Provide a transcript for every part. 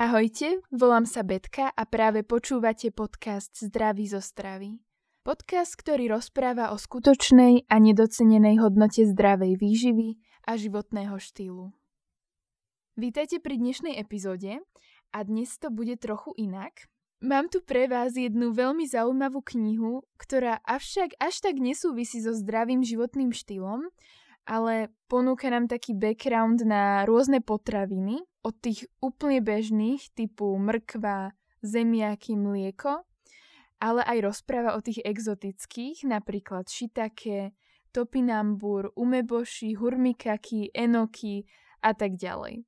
Ahojte, volám sa Betka a práve počúvate podcast Zdraví zo stravy. Podcast, ktorý rozpráva o skutočnej a nedocenenej hodnote zdravej výživy a životného štýlu. Vítajte pri dnešnej epizóde a dnes to bude trochu inak. Mám tu pre vás jednu veľmi zaujímavú knihu, ktorá avšak až tak nesúvisí so zdravým životným štýlom, ale ponúka nám taký background na rôzne potraviny, od tých úplne bežných typu mrkva, zemiaky, mlieko, ale aj rozpráva o tých exotických, napríklad shiitake, topinambur, umeboshi, hurmikaki, enoki a tak ďalej.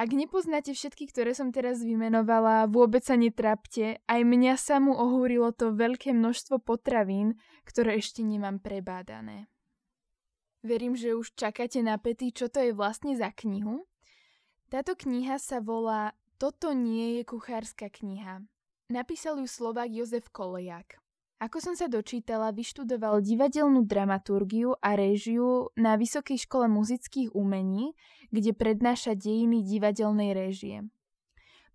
Ak nepoznáte všetky, ktoré som teraz vymenovala, vôbec sa netrapte, aj mňa samú ohúrilo to veľké množstvo potravín, ktoré ešte nemám prebádané. Verím, že už čakáte na pety, čo to je vlastne za knihu. Táto kniha sa volá Toto nie je kuchárska kniha. Napísal ju Slovák Jozef Kolejak. Ako som sa dočítala, vyštudoval divadelnú dramaturgiu a réžiu na Vysokej škole muzických umení, kde prednáša dejiny divadelnej réžie.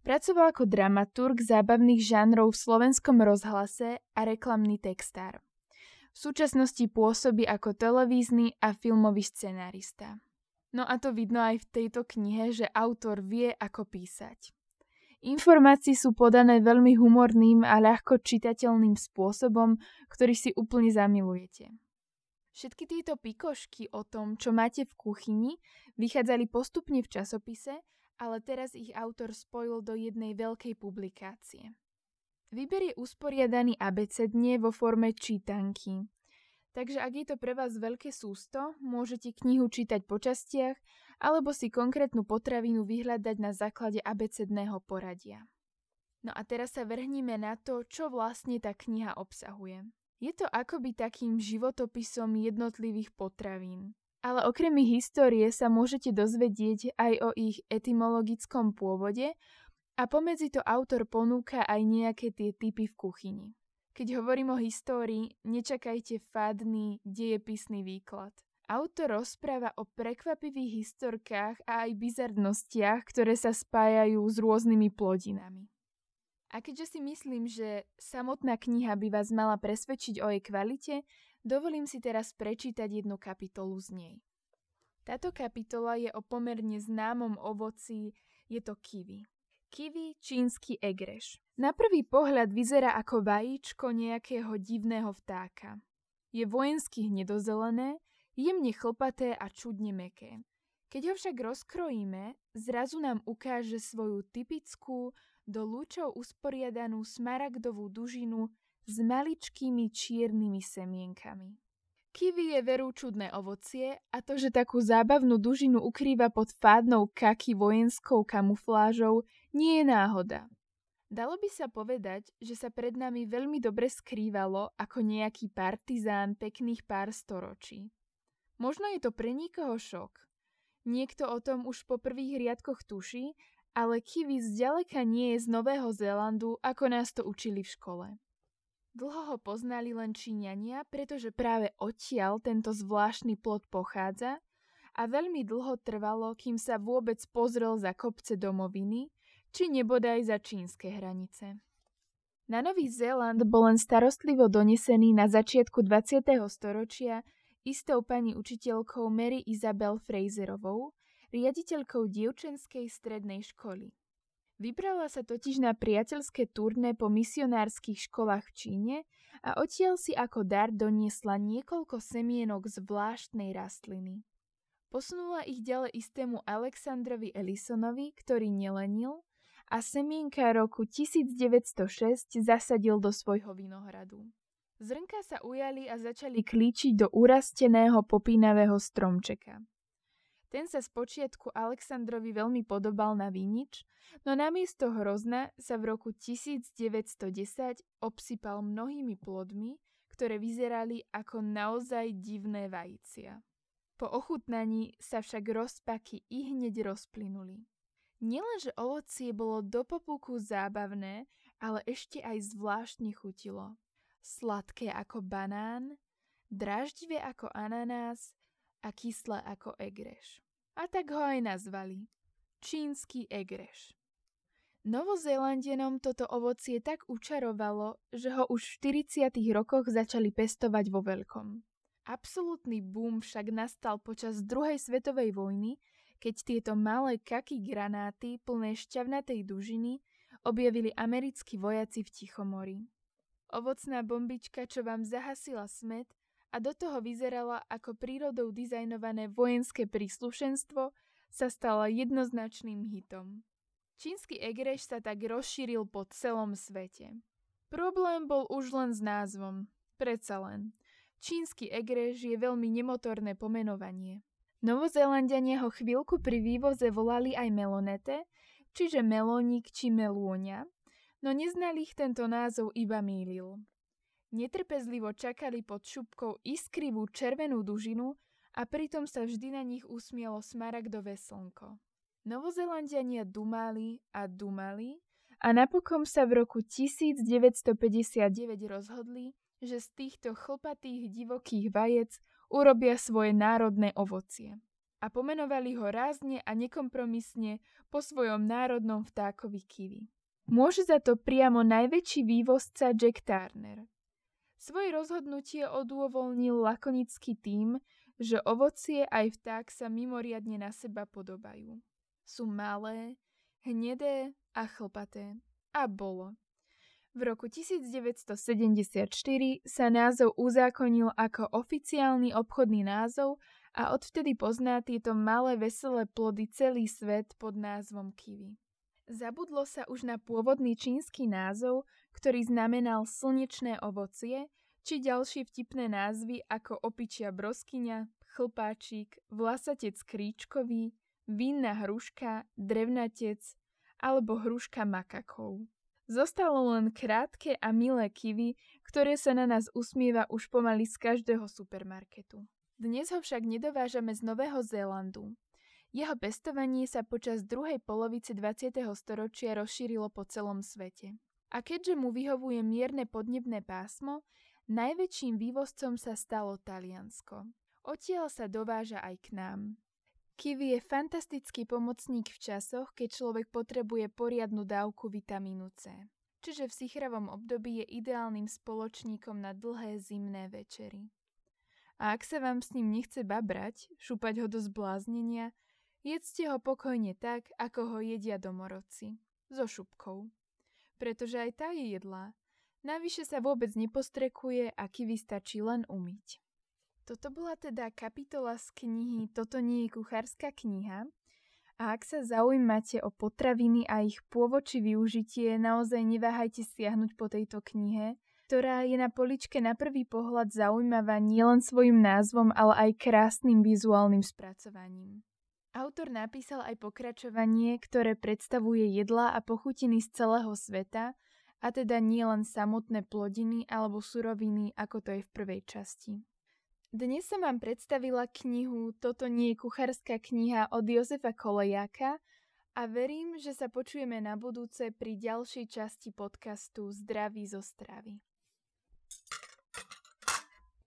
Pracoval ako dramaturg zábavných žánrov v slovenskom rozhlase a reklamný textár. V súčasnosti pôsobí ako televízny a filmový scenárista. No a to vidno aj v tejto knihe, že autor vie, ako písať. Informácie sú podané veľmi humorným a ľahko čitateľným spôsobom, ktorý si úplne zamilujete. Všetky tieto pikošky o tom, čo máte v kuchyni, vychádzali postupne v časopise, ale teraz ich autor spojil do jednej veľkej publikácie. Výber je usporiadaný abecedne vo forme čítanky. Takže ak je to pre vás veľké sústo, môžete knihu čítať po častiach alebo si konkrétnu potravinu vyhľadať na základe abecedného poradia. No a teraz sa vrhníme na to, čo vlastne tá kniha obsahuje. Je to akoby takým životopisom jednotlivých potravín. Ale okrem ich histórie sa môžete dozvedieť aj o ich etymologickom pôvode, a pomedzi to autor ponúka aj nejaké tie typy v kuchyni. Keď hovorím o histórii, nečakajte fádny, dejepisný výklad. Autor rozpráva o prekvapivých historkách a aj bizarnostiach, ktoré sa spájajú s rôznymi plodinami. A keďže si myslím, že samotná kniha by vás mala presvedčiť o jej kvalite, dovolím si teraz prečítať jednu kapitolu z nej. Táto kapitola je o pomerne známom ovoci, je to kiwi. Kiwi čínsky egreš. Na prvý pohľad vyzerá ako vajíčko nejakého divného vtáka. Je vojensky hnedozelené, jemne chlpaté a čudne meké. Keď ho však rozkrojíme, zrazu nám ukáže svoju typickú, do lúčov usporiadanú smaragdovú dužinu s maličkými čiernymi semienkami. Kiwi je veru čudné ovocie a to, že takú zábavnú dužinu ukrýva pod fádnou kaky vojenskou kamuflážou, nie je náhoda. Dalo by sa povedať, že sa pred nami veľmi dobre skrývalo ako nejaký partizán pekných pár storočí. Možno je to pre nikoho šok. Niekto o tom už po prvých riadkoch tuší, ale kiwi zďaleka nie je z Nového Zélandu, ako nás to učili v škole. Dlho ho poznali len Číňania, pretože práve odtiaľ tento zvláštny plod pochádza a veľmi dlho trvalo, kým sa vôbec pozrel za kopce domoviny, či nebodaj za čínske hranice. Na Nový Zéland bol len starostlivo donesený na začiatku 20. storočia istou pani učiteľkou Mary Isabel Fraserovou, riaditeľkou dievčenskej strednej školy. Vybrala sa totiž na priateľské turné po misionárskych školách v Číne a odtiaľ si ako dar doniesla niekoľko semienok zvláštnej rastliny. Posunula ich ďalej istému Alexandrovi Ellisonovi, ktorý nelenil a semienka roku 1906 zasadil do svojho vinohradu. Zrnka sa ujali a začali klíčiť do urasteného popínavého stromčeka. Ten sa spočiatku Alexandrovi veľmi podobal na vinič, no namiesto hrozna sa v roku 1910 obsypal mnohými plodmi, ktoré vyzerali ako naozaj divné vajícia. Po ochutnaní sa však rozpaky i hneď rozplynuli. Nielenže ovocie bolo do popuku zábavné, ale ešte aj zvláštne chutilo. Sladké ako banán, draždivé ako ananás a kyslé ako egreš. A tak ho aj nazvali. Čínsky egreš. Novozélandenom toto ovocie tak učarovalo, že ho už v 40. rokoch začali pestovať vo veľkom. Absolutný boom však nastal počas druhej svetovej vojny, keď tieto malé kaky granáty plné šťavnatej dužiny objavili americkí vojaci v Tichomori. Ovocná bombička, čo vám zahasila smet a do toho vyzerala ako prírodou dizajnované vojenské príslušenstvo, sa stala jednoznačným hitom. Čínsky egreš sa tak rozšíril po celom svete. Problém bol už len s názvom. Predsa len. Čínsky egreš je veľmi nemotorné pomenovanie. Novozélandiania ho chvíľku pri vývoze volali aj melonete, čiže melónik či melôňa, no neznali ich tento názov iba mýlil. Netrpezlivo čakali pod šupkou iskrivú červenú dužinu a pritom sa vždy na nich usmielo smaragdové slnko. Novozelandiania dumali a dumali a napokon sa v roku 1959 rozhodli, že z týchto chlpatých divokých vajec urobia svoje národné ovocie. A pomenovali ho rázne a nekompromisne po svojom národnom vtákovi kiwi. Môže za to priamo najväčší vývozca Jack Turner. Svoje rozhodnutie odôvolnil lakonicky tým, že ovocie aj vták sa mimoriadne na seba podobajú. Sú malé, hnedé a chlpaté. A bolo. V roku 1974 sa názov uzákonil ako oficiálny obchodný názov a odvtedy pozná tieto malé veselé plody celý svet pod názvom kiwi. Zabudlo sa už na pôvodný čínsky názov, ktorý znamenal slnečné ovocie, či ďalšie vtipné názvy ako opičia broskyňa, chlpáčik, vlasatec kríčkový, vinná hruška, drevnatec alebo hruška makakov. Zostalo len krátke a milé kivy, ktoré sa na nás usmieva už pomaly z každého supermarketu. Dnes ho však nedovážame z Nového Zélandu. Jeho pestovanie sa počas druhej polovice 20. storočia rozšírilo po celom svete. A keďže mu vyhovuje mierne podnebné pásmo, najväčším vývozcom sa stalo Taliansko. Odtiaľ sa dováža aj k nám. Kiwi je fantastický pomocník v časoch, keď človek potrebuje poriadnu dávku vitamínu C. Čiže v sichravom období je ideálnym spoločníkom na dlhé zimné večery. A ak sa vám s ním nechce babrať, šúpať ho do zbláznenia, jedzte ho pokojne tak, ako ho jedia domorodci. So šupkou. Pretože aj tá je jedlá. Navyše sa vôbec nepostrekuje a kiwi stačí len umyť. Toto bola teda kapitola z knihy Toto nie je kuchárska kniha. A ak sa zaujímate o potraviny a ich pôvod či využitie, naozaj neváhajte siahnuť po tejto knihe, ktorá je na poličke na prvý pohľad zaujímavá nielen svojim názvom, ale aj krásnym vizuálnym spracovaním. Autor napísal aj pokračovanie, ktoré predstavuje jedlá a pochutiny z celého sveta, a teda nie len samotné plodiny alebo suroviny, ako to je v prvej časti. Dnes som vám predstavila knihu Toto nie je kuchárska kniha od Jozefa Kolejáka a verím, že sa počujeme na budúce pri ďalšej časti podcastu Zdraví zo stravy.